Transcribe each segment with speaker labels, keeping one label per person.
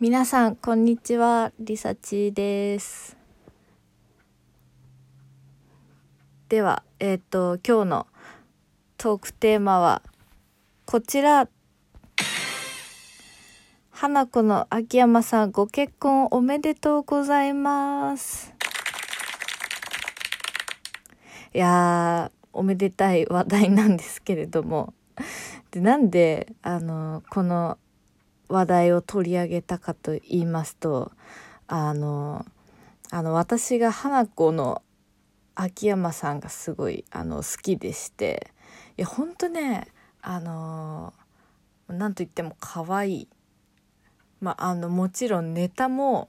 Speaker 1: 皆さん、こんにちは。りさちです。では、えっ、と、今日のトークテーマは、こちら。花子の秋山さん、ご結婚おめでとうございます。いやー、おめでたい話題なんですけれども。で、なんで、あの、この話題を取り上げたかと言いますと、あの、あの、私が花子の秋山さんがすごい、あの、好きでして、いや、ほんとね、あの、なんと言っても可愛い。まあ、あの、もちろんネタも、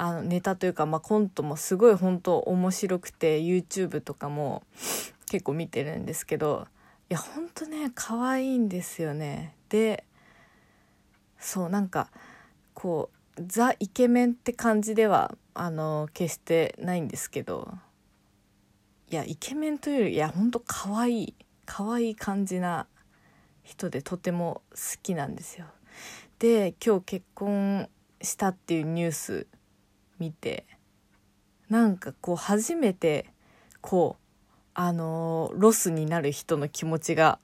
Speaker 1: あのネタというか、まあ、コントもすごい本当面白くて YouTube とかも結構見てるんですけどいやほんとね可愛いんですよねでそうなんかこうザ・イケメンって感じではあの決してないんですけど。いやイケメンというよりいやほんと可愛い可愛い感じな人でとても好きなんですよ。で今日結婚したっていうニュース見てなんかこう初めてこうあのロスになる人の気持ちが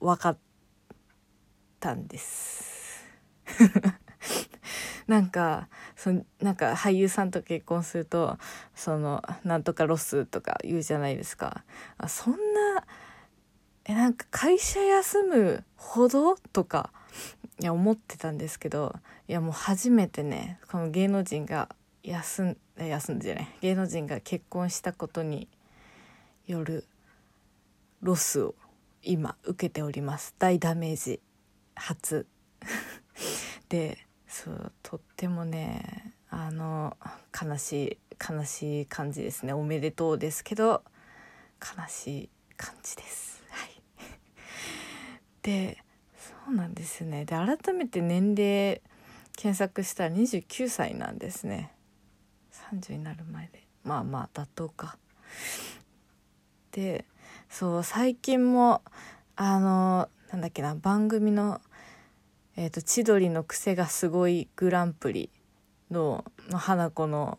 Speaker 1: 分かったんです。なんかそなんか俳優さんと結婚するとそのなんとかロスとか言うじゃないですか。あそんなえなんか会社休むほどとかいや思ってたんですけどいやもう初めてねこの芸能人が休ん休んでじゃない。芸能人が結婚したことによるロスを今受けております。大ダメージ初。でそうとってもねあの悲しい悲しい感じですね。おめでとうですけど悲しい感じです。はい。でそうなんですね。で改めて年齢検索したら29歳なんですね。30になる前で。まあまあ妥当か。でそう最近もあのなんだっけな番組の「えーと、千鳥の癖がすごいグランプリの」の花子の、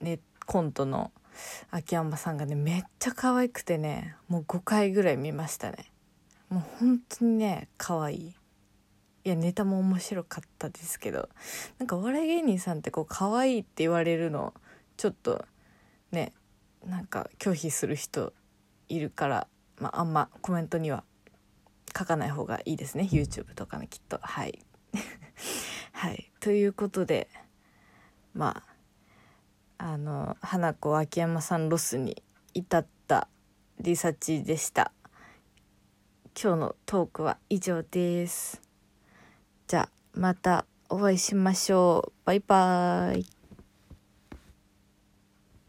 Speaker 1: ね、コントの秋山さんがねめっちゃ可愛くてねもう5回ぐらい見ましたね。もう本当にね可愛い。いやネタも面白かったですけど。なんかお笑い芸人さんってこう可愛いって言われるのちょっとねなんか拒否する人いるから、まあ、あんまコメントには書かない方がいいですね。YouTube とかねきっと。はい。はい。ということでまああの花子秋山さんロスに至ったリサーチでした。今日のトークは以上です。じゃあまたお会いしましょう。バイバーイ。